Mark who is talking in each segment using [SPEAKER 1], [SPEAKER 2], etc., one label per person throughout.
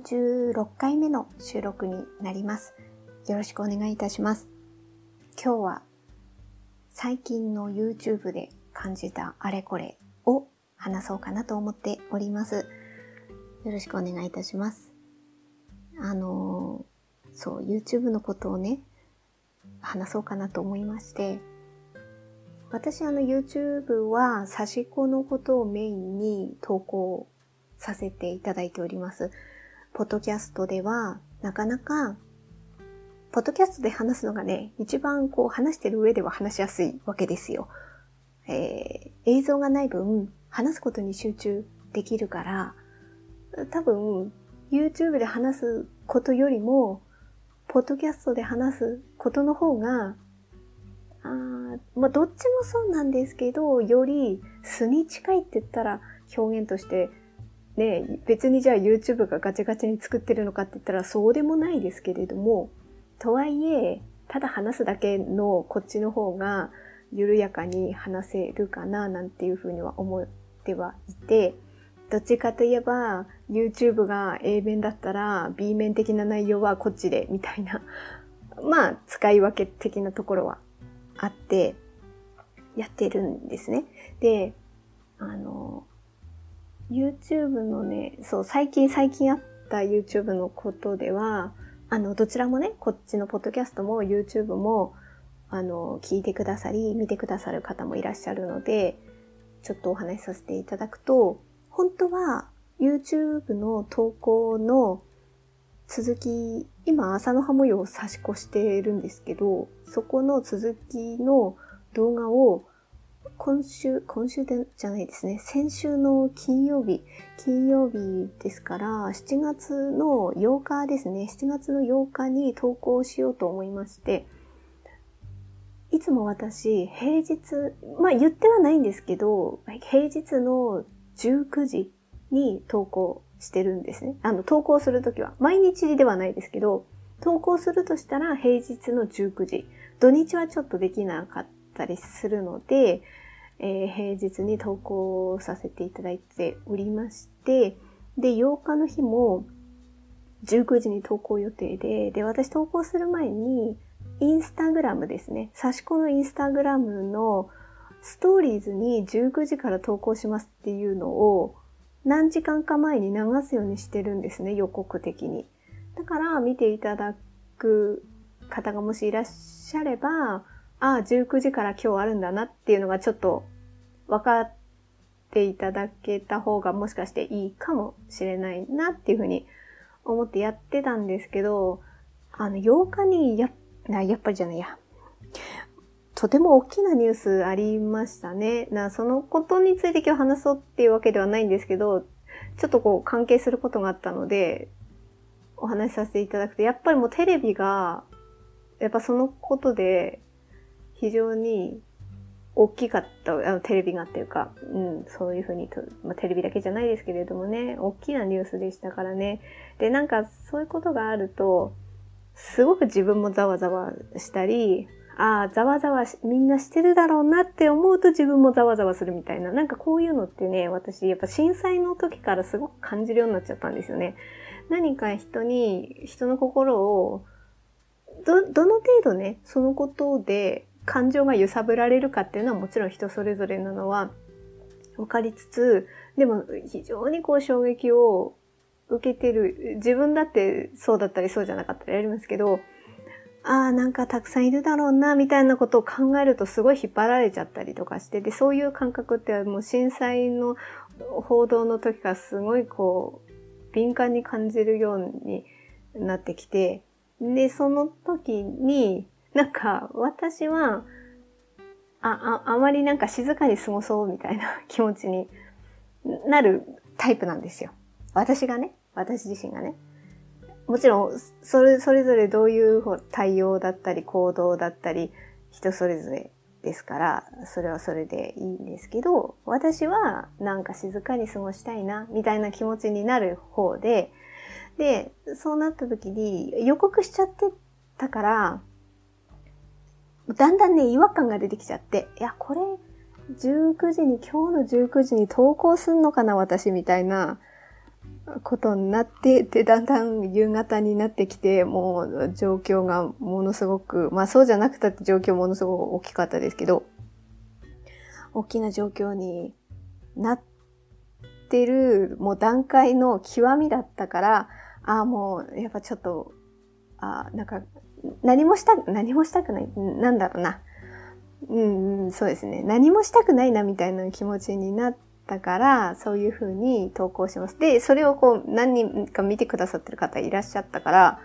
[SPEAKER 1] 116回目の収録になります。よろしくお願いいたします。今日は最近の YouTube で感じたあれこれを話そうかなと思っております。よろしくお願いいたします。あのそう、YouTube のことをね、話そうかなと思いまして、私あの YouTube は差し子のことをメインに投稿させていただいております。ポッドキャストでは、なかなか、ポッドキャストで話すのがね、一番こう話してる上では話しやすいわけですよ。えー、映像がない分、話すことに集中できるから、多分、YouTube で話すことよりも、ポッドキャストで話すことの方が、あまあ、どっちもそうなんですけど、より素に近いって言ったら表現としてね、別にじゃあ YouTube がガチガチに作ってるのかって言ったらそうでもないですけれども、とはいえ、ただ話すだけのこっちの方が緩やかに話せるかななんていうふうには思ってはいて、どっちかといえば YouTube が A 面だったら B 面的な内容はこっちでみたいな、まあ使い分け的なところはあってやってるんですね。で、あの、YouTube のね、そう、最近最近あった YouTube のことでは、あの、どちらもね、こっちのポッドキャストも YouTube も、あの、聞いてくださり、見てくださる方もいらっしゃるので、ちょっとお話しさせていただくと、本当は YouTube の投稿の続き、今朝の葉模様を差し越してるんですけど、そこの続きの動画を今週、今週でじゃないですね。先週の金曜日、金曜日ですから、7月の8日ですね。7月の8日に投稿しようと思いまして、いつも私、平日、まあ言ってはないんですけど、平日の19時に投稿してるんですね。あの、投稿するときは、毎日ではないですけど、投稿するとしたら平日の19時。土日はちょっとできなかったりするので、えー、平日に投稿させていただいておりまして、で、8日の日も19時に投稿予定で、で、私投稿する前に、インスタグラムですね。差し子のインスタグラムのストーリーズに19時から投稿しますっていうのを何時間か前に流すようにしてるんですね、予告的に。だから見ていただく方がもしいらっしゃれば、ああ、19時から今日あるんだなっていうのがちょっと分かっていただけた方がもしかしていいかもしれないなっていうふうに思ってやってたんですけど、あの、8日にや、やっぱりじゃないや。とても大きなニュースありましたね。な、そのことについて今日話そうっていうわけではないんですけど、ちょっとこう関係することがあったので、お話しさせていただくと、やっぱりもうテレビが、やっぱそのことで非常に大きかった、あのテレビがっていうか、うん、そういうふうにと、まあ、テレビだけじゃないですけれどもね、大きなニュースでしたからね。で、なんかそういうことがあると、すごく自分もざわざわしたり、ああ、ざわざわみんなしてるだろうなって思うと自分もざわざわするみたいな。なんかこういうのってね、私やっぱ震災の時からすごく感じるようになっちゃったんですよね。何か人に、人の心を、ど、どの程度ね、そのことで感情が揺さぶられるかっていうのはもちろん人それぞれなのは分かりつつ、でも非常にこう衝撃を受けてる、自分だってそうだったりそうじゃなかったりありますけど、ああ、なんかたくさんいるだろうな、みたいなことを考えるとすごい引っ張られちゃったりとかして、で、そういう感覚ってもう震災の報道の時からすごいこう、敏感に感じるようになってきて、で、その時に、なんか、私は、あ、あ、あまりなんか静かに過ごそうみたいな 気持ちになるタイプなんですよ。私がね、私自身がね。もちろん、それ、それぞれどういう対応だったり行動だったり、人それぞれですから、それはそれでいいんですけど、私はなんか静かに過ごしたいな、みたいな気持ちになる方で、で、そうなった時に予告しちゃってたから、だんだんね、違和感が出てきちゃって、いや、これ、19時に、今日の19時に投稿すんのかな、私、みたいな、ことになって、で、だんだん夕方になってきて、もう状況がものすごく、まあそうじゃなくたって状況ものすごく大きかったですけど、大きな状況になってる、もう段階の極みだったから、ああ、もう、やっぱちょっと、ああ、なんか、何もした、何もしたくない、なんだろうな。うん、うん、そうですね。何もしたくないなみたいな気持ちになったから、そういうふうに投稿します。で、それをこう、何人か見てくださってる方いらっしゃったから、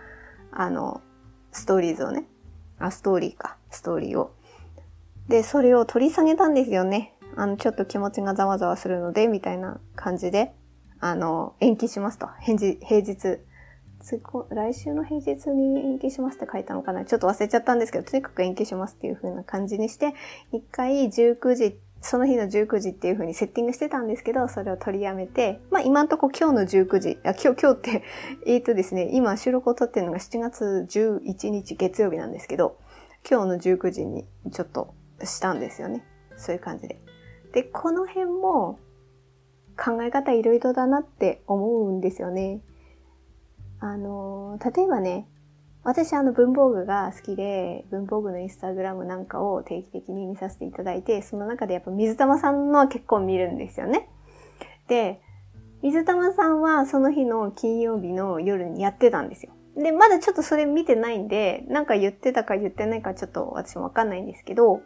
[SPEAKER 1] あの、ストーリーズをね。あ、ストーリーか。ストーリーを。で、それを取り下げたんですよね。あの、ちょっと気持ちがざわざわするので、みたいな感じで、あの、延期しますと。返事、平日。来週の平日に延期しますって書いたのかな？ちょっと忘れちゃったんですけど、とにかく延期しますっていう風な感じにして、一回19時、その日の19時っていう風にセッティングしてたんですけど、それを取りやめて、まあ今んとこ今日の19時、あ今日、今日って、えっ、とですね、今収録を撮ってるのが7月11日月曜日なんですけど、今日の19時にちょっとしたんですよね。そういう感じで。で、この辺も考え方いろいろだなって思うんですよね。あの、例えばね、私あの文房具が好きで、文房具のインスタグラムなんかを定期的に見させていただいて、その中でやっぱ水玉さんのは結構見るんですよね。で、水玉さんはその日の金曜日の夜にやってたんですよ。で、まだちょっとそれ見てないんで、なんか言ってたか言ってないかちょっと私もわかんないんですけど、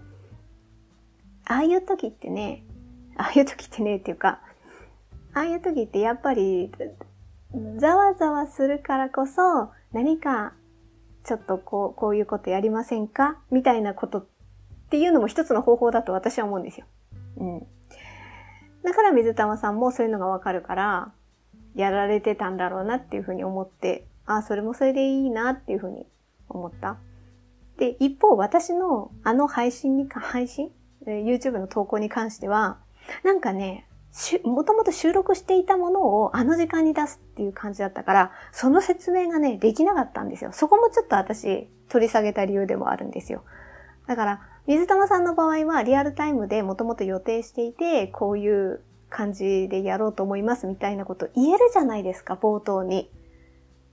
[SPEAKER 1] ああいう時ってね、ああいう時ってねっていうか、ああいう時ってやっぱりざわざわするからこそ、何か、ちょっとこう、こういうことやりませんか？みたいなことっていうのも一つの方法だと私は思うんですよ。うん。だから水玉さんもそういうのがわかるから、やられてたんだろうなっていうふうに思って、ああ、それもそれでいいなっていうふうに思った。で、一方私のあの配信にか、配信 ?YouTube の投稿に関しては、なんかね、もともと収録していたものをあの時間に出すっていう感じだったから、その説明がね、できなかったんですよ。そこもちょっと私、取り下げた理由でもあるんですよ。だから、水玉さんの場合はリアルタイムでもともと予定していて、こういう感じでやろうと思いますみたいなこと言えるじゃないですか、冒頭に。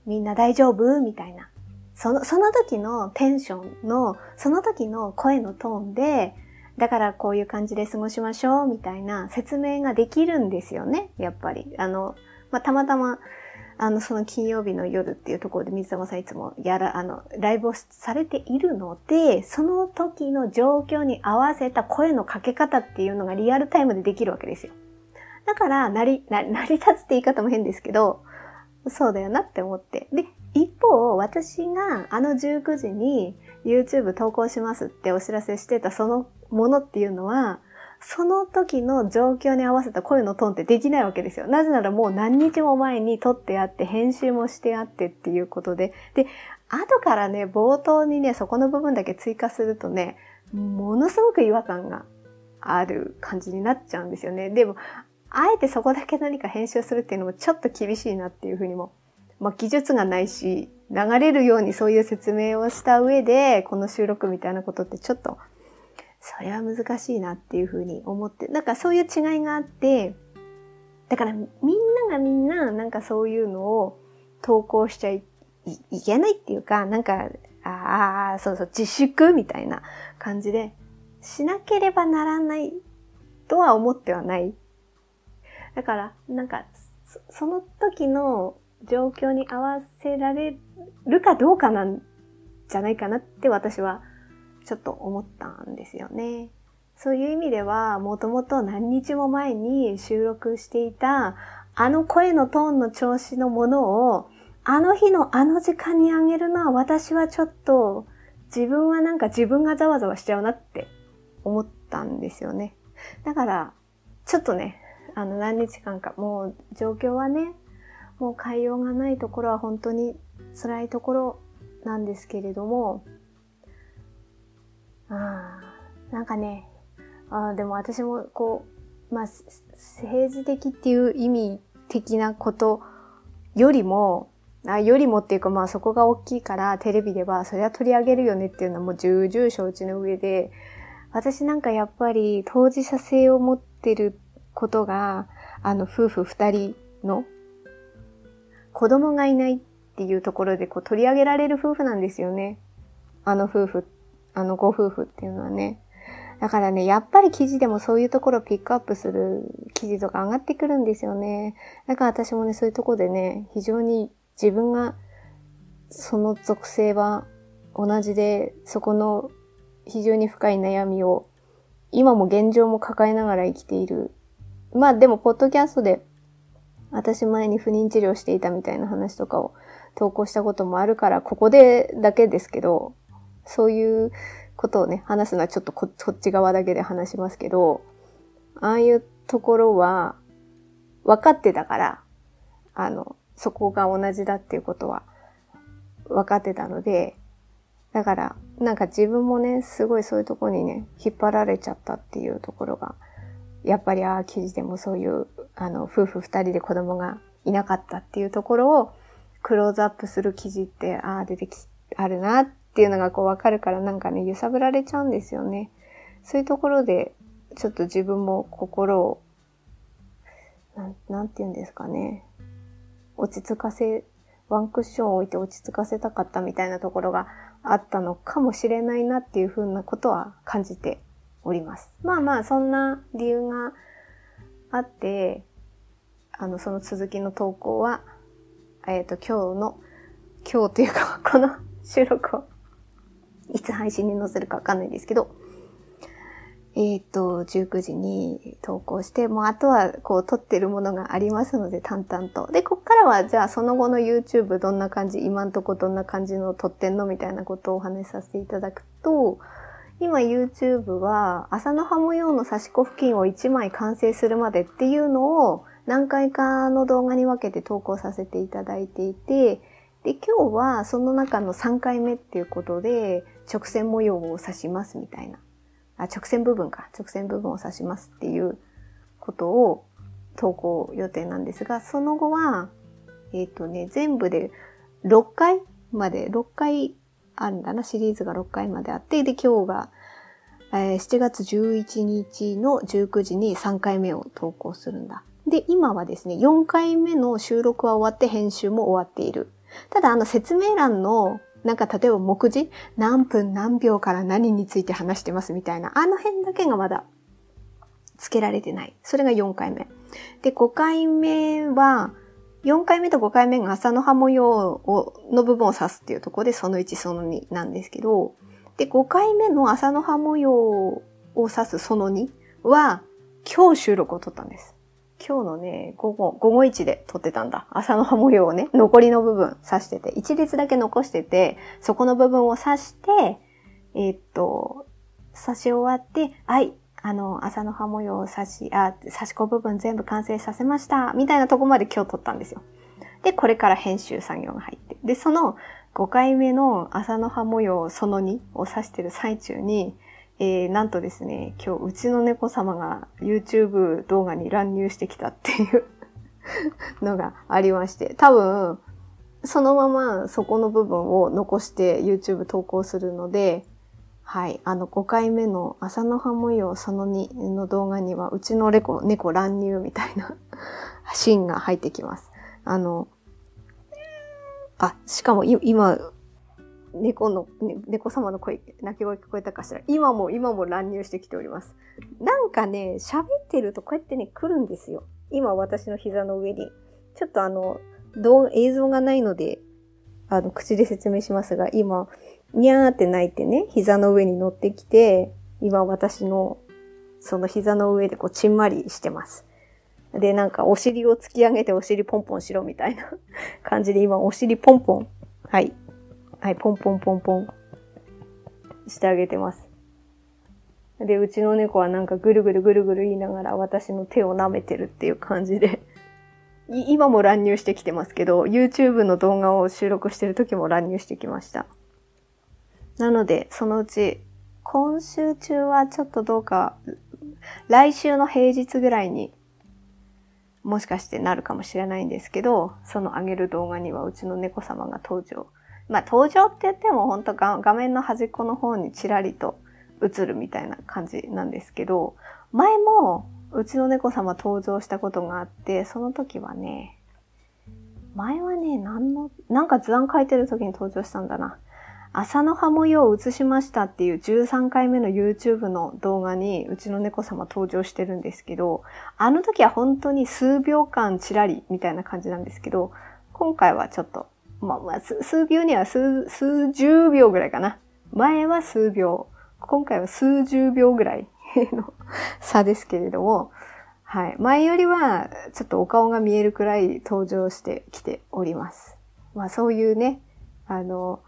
[SPEAKER 1] みんな大丈夫？みたいな。その、その時のテンションの、その時の声のトーンで、だからこういう感じで過ごしましょうみたいな説明ができるんですよね、やっぱり。あの、まあ、たまたま、あの、その金曜日の夜っていうところで水玉さんいつもやら、あの、ライブをされているので、その時の状況に合わせた声のかけ方っていうのがリアルタイムでできるわけですよ。だから、なり、な、成り立つって言い方も変ですけど、そうだよなって思って。で、一方、私があの19時に YouTube 投稿しますってお知らせしてたそのものっていうのは、その時の状況に合わせた声のトーンってできないわけですよ。なぜならもう何日も前に撮ってあって、編集もしてあってっていうことで。で、後からね、冒頭にね、そこの部分だけ追加するとね、ものすごく違和感がある感じになっちゃうんですよね。でも、あえてそこだけ何か編集するっていうのもちょっと厳しいなっていうふうにも。まあ、技術がないし、流れるようにそういう説明をした上で、この収録みたいなことってちょっとそれは難しいなっていうふうに思って、なんかそういう違いがあって、だからみんながみんななんかそういうのを投稿しちゃいいけないっていうか、なんか、ああ、そうそう、自粛みたいな感じで、しなければならないとは思ってはない。だから、なんか、その時の状況に合わせられるかどうかなんじゃないかなって私はちょっと思ったんですよね。そういう意味では、もともと何日も前に収録していた、あの声のトーンの調子のものを、あの日のあの時間にあげるのは私はちょっと、自分はなんか自分がざわざわしちゃうなって思ったんですよね。だから、ちょっとね、あの何日間か、もう状況はね、もう変えようがないところは本当に辛いところなんですけれども、ああなんかね、あでも私もこう、まあ、政治的っていう意味的なことよりも、あよりもっていうかまあそこが大きいからテレビではそれは取り上げるよねっていうのはもう重々承知の上で、私なんかやっぱり当事者性を持ってることが、あの夫婦二人の子供がいないっていうところでこう取り上げられる夫婦なんですよね。あの夫婦って、あのご夫婦っていうのはね。だからね、やっぱり記事でもそういうところをピックアップする記事とか上がってくるんですよね。だから私もね、そういうとこでね、非常に自分がその属性は同じで、そこの非常に深い悩みを今も現状も抱えながら生きている。まあでも、ポッドキャストで私前に不妊治療していたみたいな話とかを投稿したこともあるから、ここでだけですけど、そういうことをね、話すのはちょっとこっち側だけで話しますけど、ああいうところは分かってたから、あの、そこが同じだっていうことは分かってたので、だから、なんか自分もね、すごいそういうところにね、引っ張られちゃったっていうところが、やっぱりああ、記事でもそういう、あの、夫婦二人で子供がいなかったっていうところを、クローズアップする記事って、ああ、出てき、あるなっっていうのがこうわかるからなんかね、揺さぶられちゃうんですよね。そういうところで、ちょっと自分も心を、なん、なんて言うんですかね。落ち着かせ、ワンクッションを置いて落ち着かせたかったみたいなところがあったのかもしれないなっていうふうなことは感じております。まあまあ、そんな理由があって、あの、その続きの投稿は、えっ、ー、と、今日の、今日というか、この収録を、いつ配信に載せるかわかんないんですけど、えっ、と、19時に投稿して、もうあとはこう撮ってるものがありますので淡々と。で、こっからはじゃあその後の YouTube どんな感じ、今んとこどんな感じの撮ってんのみたいなことをお話しさせていただくと、今 YouTube は朝の葉模様の差し子付近を1枚完成するまでっていうのを何回かの動画に分けて投稿させていただいていて、で、今日はその中の3回目っていうことで直線模様を刺しますみたいな。あ、直線部分か。直線部分を指しますっていうことを投稿予定なんですが、その後は、えっ、ー、とね、全部で6回まで、6回あるんだな、シリーズが6回まであって、で、今日が、えー、7月11日の19時に3回目を投稿するんだ。で、今はですね、4回目の収録は終わって編集も終わっている。ただ、あの説明欄のなんか例えば目次何分何秒から何について話してますみたいな、あの辺だけがまだ付けられてない。それが4回目。で、5回目は、4回目と5回目が朝の葉模様をの部分を指すっていうところでその1その2なんですけど、で、5回目の朝の葉模様を指すその2は今日収録を撮ったんです。今日のね、午後、午後1で撮ってたんだ。朝の葉模様をね、残りの部分刺してて、一列だけ残してて、そこの部分を刺して、えー、っと、刺し終わって、はい、あの、朝の葉模様を刺し、あ、刺し子部分全部完成させました、みたいなとこまで今日撮ったんですよ。で、これから編集作業が入って。で、その5回目の朝の葉模様その2を刺してる最中に、えー、なんとですね、今日うちの猫様が YouTube 動画に乱入してきたっていうのがありまして、多分、そのままそこの部分を残して YouTube 投稿するので、はい。あの、5回目の朝の葉模様その2の動画には、うちの猫、猫乱入みたいな シーンが入ってきます。あの、あ、しかも今、猫の、ね、猫様の声、泣き声聞こえたかしら。今も、今も乱入してきております。なんかね、喋ってるとこうやってね、来るんですよ。今私の膝の上に。ちょっとあの、動映像がないので、あの、口で説明しますが、今、にゃーって泣いてね、膝の上に乗ってきて、今私の、その膝の上でこう、ちんまりしてます。で、なんか、お尻を突き上げてお尻ポンポンしろみたいな感じで、今、お尻ポンポン。はい。はい、ポンポンポンポンしてあげてます。で、うちの猫はなんかぐるぐるぐるぐる言いながら私の手を舐めてるっていう感じで今も乱入してきてますけど、YouTube の動画を収録してる時も乱入してきました。なので、そのうち、今週中はちょっとどうか、来週の平日ぐらいにもしかしてなるかもしれないんですけど、その上げる動画にはうちの猫様が登場まあ登場って言っても本当画面の端っこの方にちらりと映るみたいな感じなんですけど、前もうちの猫様登場したことがあって、その時はね、前はね、なんの、なんか図案書いてる時に登場したんだな。朝の葉模様を映しましたっていう13回目の YouTube の動画にうちの猫様登場してるんですけど、あの時は本当に数秒間チラリみたいな感じなんですけど、今回はちょっと、まあまあ、数秒には数、数十秒ぐらいかな。前は数秒。今回は数十秒ぐらいの差ですけれども、はい。前よりは、ちょっとお顔が見えるくらい登場してきております。まあそういうね、あの、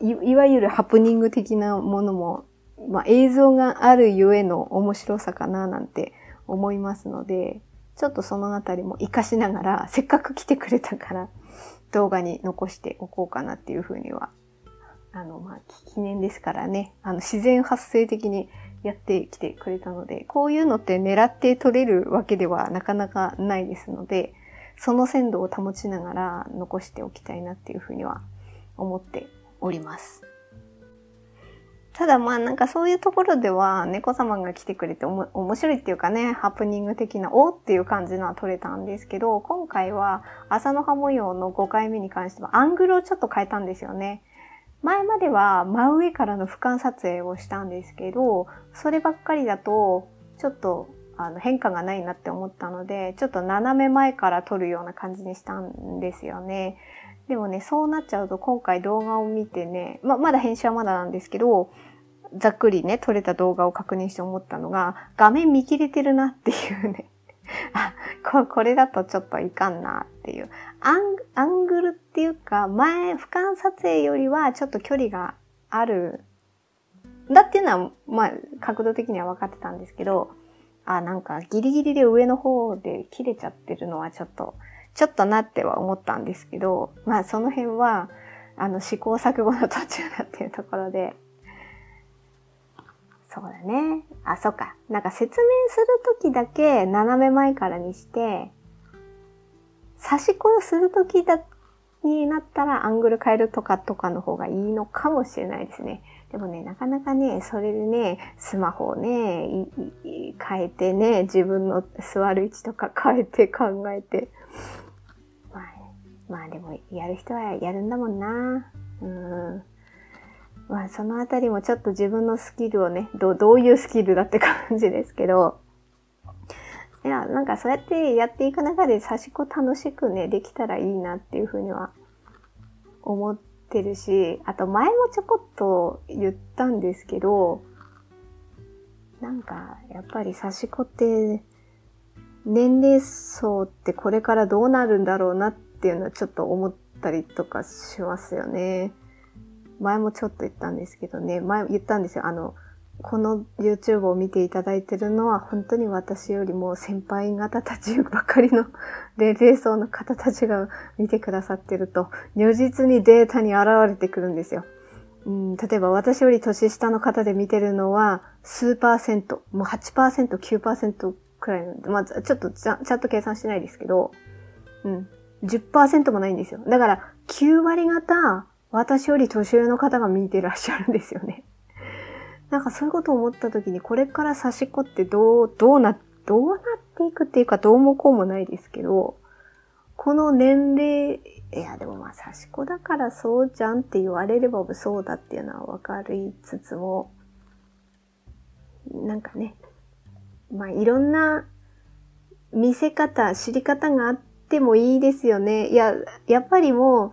[SPEAKER 1] いいわゆるハプニング的なものも、まあ映像があるゆえの面白さかななんて思いますので、ちょっとそのあたりも活かしながら、せっかく来てくれたから動画に残しておこうかなっていうふうには、あの、まあ記念ですからね、あの自然発生的にやってきてくれたので、こういうのって狙って取れるわけではなかなかないですので、その鮮度を保ちながら残しておきたいなっていうふうには思っております。ただまあなんかそういうところでは猫様が来てくれて面白いっていうかね、ハプニング的なおっていう感じのは撮れたんですけど、今回は朝の葉模様の5回目に関してはアングルをちょっと変えたんですよね。前までは真上からの俯瞰撮影をしたんですけど、そればっかりだと、ちょっとあの変化がないなって思ったので、ちょっと斜め前から撮るような感じにしたんですよね。でもね、そうなっちゃうと今回動画を見てね、ま、まだ編集はまだなんですけど、ざっくりね、撮れた動画を確認して思ったのが、画面見切れてるなっていうね。あこ、これだとちょっといかんなっていう。アンアングルっていうか、前、俯瞰撮影よりはちょっと距離がある。だっていうのは、まあ、角度的には分かってたんですけど、あ、なんかギリギリで上の方で切れちゃってるのはちょっと、ちょっとなっては思ったんですけど、まあその辺は、あの試行錯誤の途中だっていうところで、そうだね。あ、そっか。なんか説明するときだけ斜め前からにして、差し子をするときだ、になったらアングル変えるとかとかの方がいいのかもしれないですね。でもね、なかなかね、それでね、スマホをね、変えてね、自分の座る位置とか変えて考えて。まあ、でも、やる人はやるんだもんな。うん。まあそのあたりもちょっと自分のスキルをね、どどういうスキルだって感じですけど、いや、なんかそうやってやっていく中で差し子楽しくね、できたらいいなっていうふうには思ってるし、あと前もちょこっと言ったんですけど、なんかやっぱり差し子って年齢層ってこれからどうなるんだろうなってていうのはちょっと思ったりとかしますよね。前もちょっと言ったんですけどね、前言ったんですよ。あの、この YouTube を見ていただいてるのは本当に私よりも先輩方たちばかりの年齢層の方たちが見てくださってると、如実にデータに現れてくるんですよ。うん、例えば私より年下の方で見てるのは数パーセント、もう8%、9%くらいなんで、まあ、ちょっとちゃちゃんと計算しないですけど、うん、10%もないんですよ。だから9割方私より年上の方が見てらっしゃるんですよね。なんかそういうことを思った時に、これから差し子ってどう、どうな、どうなっていくっていうか、どうもこうもないですけど、この年齢、いやでもまあ差し子だからそうじゃんって言われればそうだっていうのはわかりつつも、なんかね、まあいろんな見せ方、知り方があってもいいですよね。いや、やっぱりもう、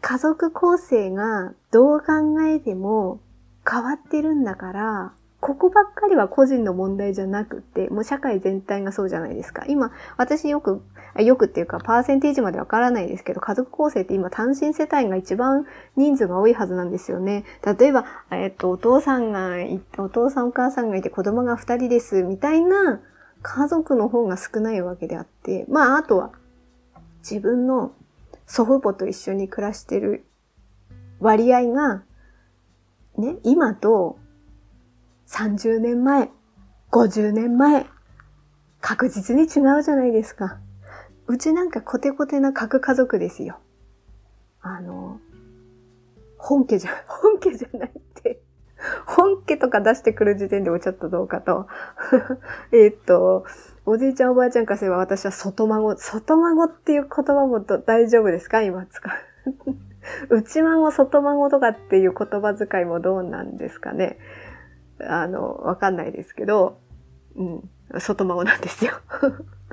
[SPEAKER 1] 家族構成がどう考えても変わってるんだから、ここばっかりは個人の問題じゃなくて、もう社会全体がそうじゃないですか。今、私よく、よくっていうか、パーセンテージまでわからないですけど、家族構成って今単身世帯が一番人数が多いはずなんですよね。例えば、えっと、お父さんが、お父さんお母さんがいて子供が二人です、みたいな家族の方が少ないわけであって、まあ、あとは、自分の祖父母と一緒に暮らしてる割合が、ね、今と30年前、50年前、確実に違うじゃないですか。うちなんかコテコテな核家族ですよ。あの、本家じゃ、本家じゃない。本家とか出してくる時点でもちょっとどうかと。えっと、おじいちゃんおばあちゃんからすれば私は外孫、外孫っていう言葉も大丈夫ですか？今使う。内孫、外孫とかっていう言葉遣いもどうなんですかね？あの、わかんないですけど、うん、外孫なんですよ。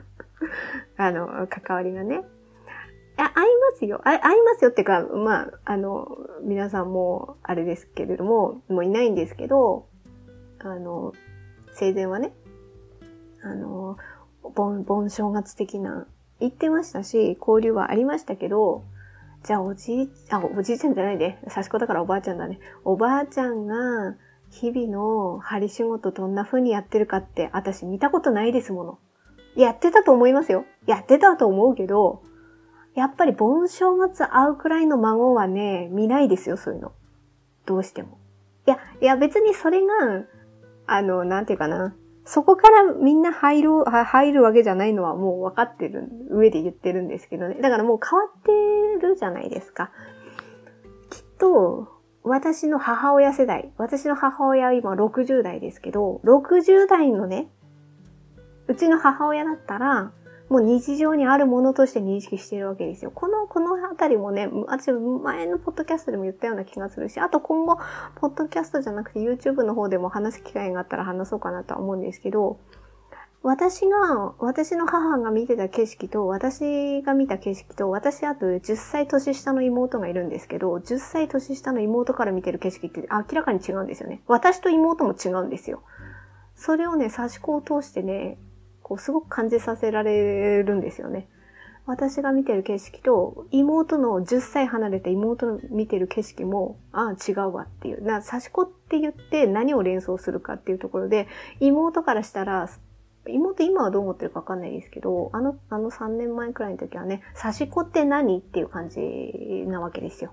[SPEAKER 1] あの、関わりがね。あ、合いますよ。あ合いますよっていうか、まあ、あの、皆さんもあれですけれども、もういないんですけど、あの、生前はね、あの、盆、盆正月的な、言ってましたし、交流はありましたけど、じゃあおじい、あ、おじいちゃんじゃないで、差し子だからおばあちゃんだね。おばあちゃんが、日々の針仕事どんな風にやってるかって、私見たことないですもの。やってたと思いますよ。やってたと思うけど、やっぱり盆正月会うくらいの孫はね、見ないですよ、そういうの。どうしても。いや、いや別にそれが、あの、なんていうかな。そこからみんな入る、入るわけじゃないのはもう分かってる上で言ってるんですけどね。だからもう変わってるじゃないですか。きっと、私の母親世代、私の母親は今60代ですけど、60代のね、うちの母親だったら、もう日常にあるものとして認識しているわけですよ。この、このあたりもね、私前のポッドキャストでも言ったような気がするし、あと今後、ポッドキャストじゃなくて YouTube の方でも話す機会があったら話そうかなとは思うんですけど、私が、私の母が見てた景色と、私が見た景色と、私あと10歳年下の妹がいるんですけど、10歳年下の妹から見てる景色って明らかに違うんですよね。私と妹も違うんですよ。それをね、差し子を通してね、こう、すごく感じさせられるんですよね。私が見てる景色と、妹の10歳離れた妹の見てる景色も、ああ、違うわっていう。な、差し子って言って何を連想するかっていうところで、妹からしたら、妹今はどう思ってるかわかんないですけど、あの、あの3年前くらいの時はね、差し子って何っていう感じなわけですよ。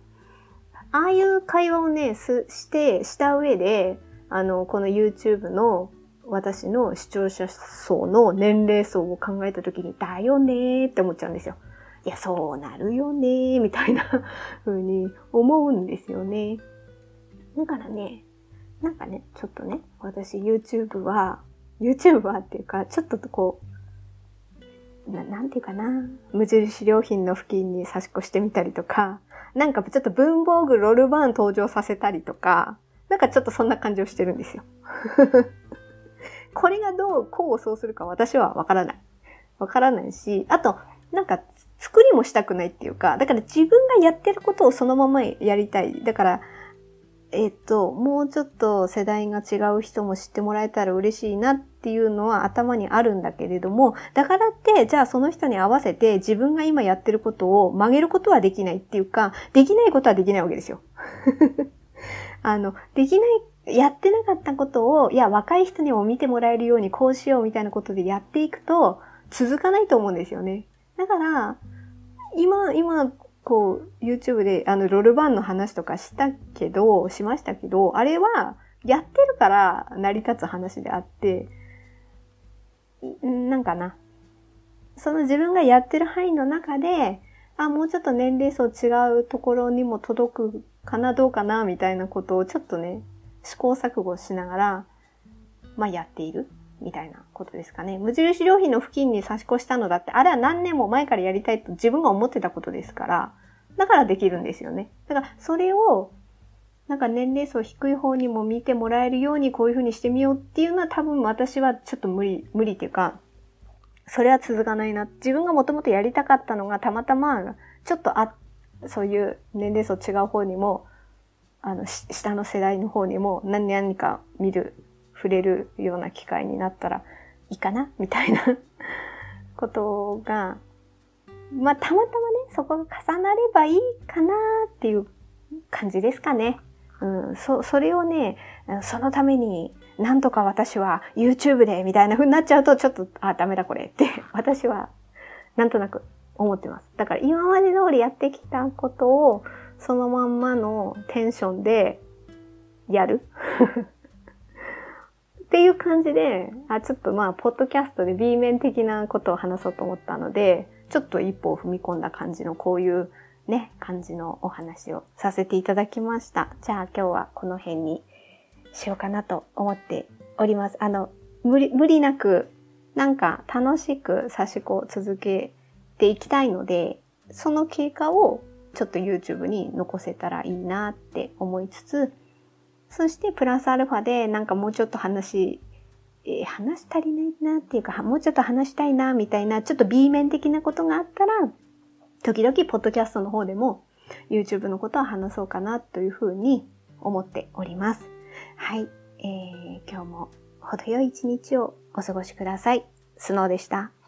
[SPEAKER 1] ああいう会話をね、す、して、した上で、あの、この YouTube の私の視聴者層の年齢層を考えた時に、だよねーって思っちゃうんですよ。いや、そうなるよねー、みたいな風に思うんですよね。だからね、なんかね、ちょっとね、私 YouTube は、YouTube はっていうか、ちょっとこう、ななんていうかな、無印良品の付近に差し越してみたりとか、なんかちょっと文房具ロールバーン登場させたりとか、なんかちょっとそんな感じをしてるんですよ。これがどう、こうそうするか私はわからない。わからないし、あと、なんか、作りもしたくないっていうか、だから自分がやってることをそのままやりたい。だから、えっと、もうちょっと世代が違う人も知ってもらえたら嬉しいなっていうのは頭にあるんだけれども、だからって、じゃあその人に合わせて自分が今やってることを曲げることはできないっていうか、できないことはできないわけですよ。あの、できないやってなかったことを、いや、若い人にも見てもらえるようにこうしようみたいなことでやっていくと、続かないと思うんですよね。だから、今、今、こう、YouTube で、あの、ロールバンの話とかしたけど、しましたけど、あれは、やってるから成り立つ話であって、なんかな。その自分がやってる範囲の中で、あ、もうちょっと年齢層違うところにも届くかな、どうかな、みたいなことをちょっとね、試行錯誤しながら、まあ、やっているみたいなことですかね。無印良品の付近に差し越したのだって、あれは何年も前からやりたいと自分が思ってたことですから、だからできるんですよね。だから、それを、なんか年齢層低い方にも見てもらえるようにこういう風にしてみようっていうのは多分私はちょっと無理、無理っていうか、それは続かないな。自分がもともとやりたかったのがたまたま、ちょっとあ、そういう年齢層違う方にもあの、下の世代の方にも何何か見る、触れるような機会になったらいいかなみたいな ことが、まあ、たまたまね、そこが重なればいいかなっていう感じですかね。うん、そ、それをね、そのために、なんとか私は YouTube でみたいな風になっちゃうと、ちょっと、あ、ダメだこれって、私は、なんとなく思ってます。だから今まで通りやってきたことを、そのまんまのテンションでやる？っていう感じで、あ、ちょっとまあ、ポッドキャストで B 面的なことを話そうと思ったので、ちょっと一歩を踏み込んだ感じのこういうね、感じのお話をさせていただきました。じゃあ今日はこの辺にしようかなと思っております。あの、無理、無理なくなんか楽しく差し子を続けていきたいので、その経過をちょっと YouTube に残せたらいいなって思いつつ、そしてプラスアルファでなんかもうちょっと話、えー、話足りないなっていうか、もうちょっと話したいなみたいな、ちょっと B 面的なことがあったら、時々ポッドキャストの方でも YouTube のことを話そうかなというふうに思っております。はい。えー、今日も程よい一日をお過ごしください。スノーでした。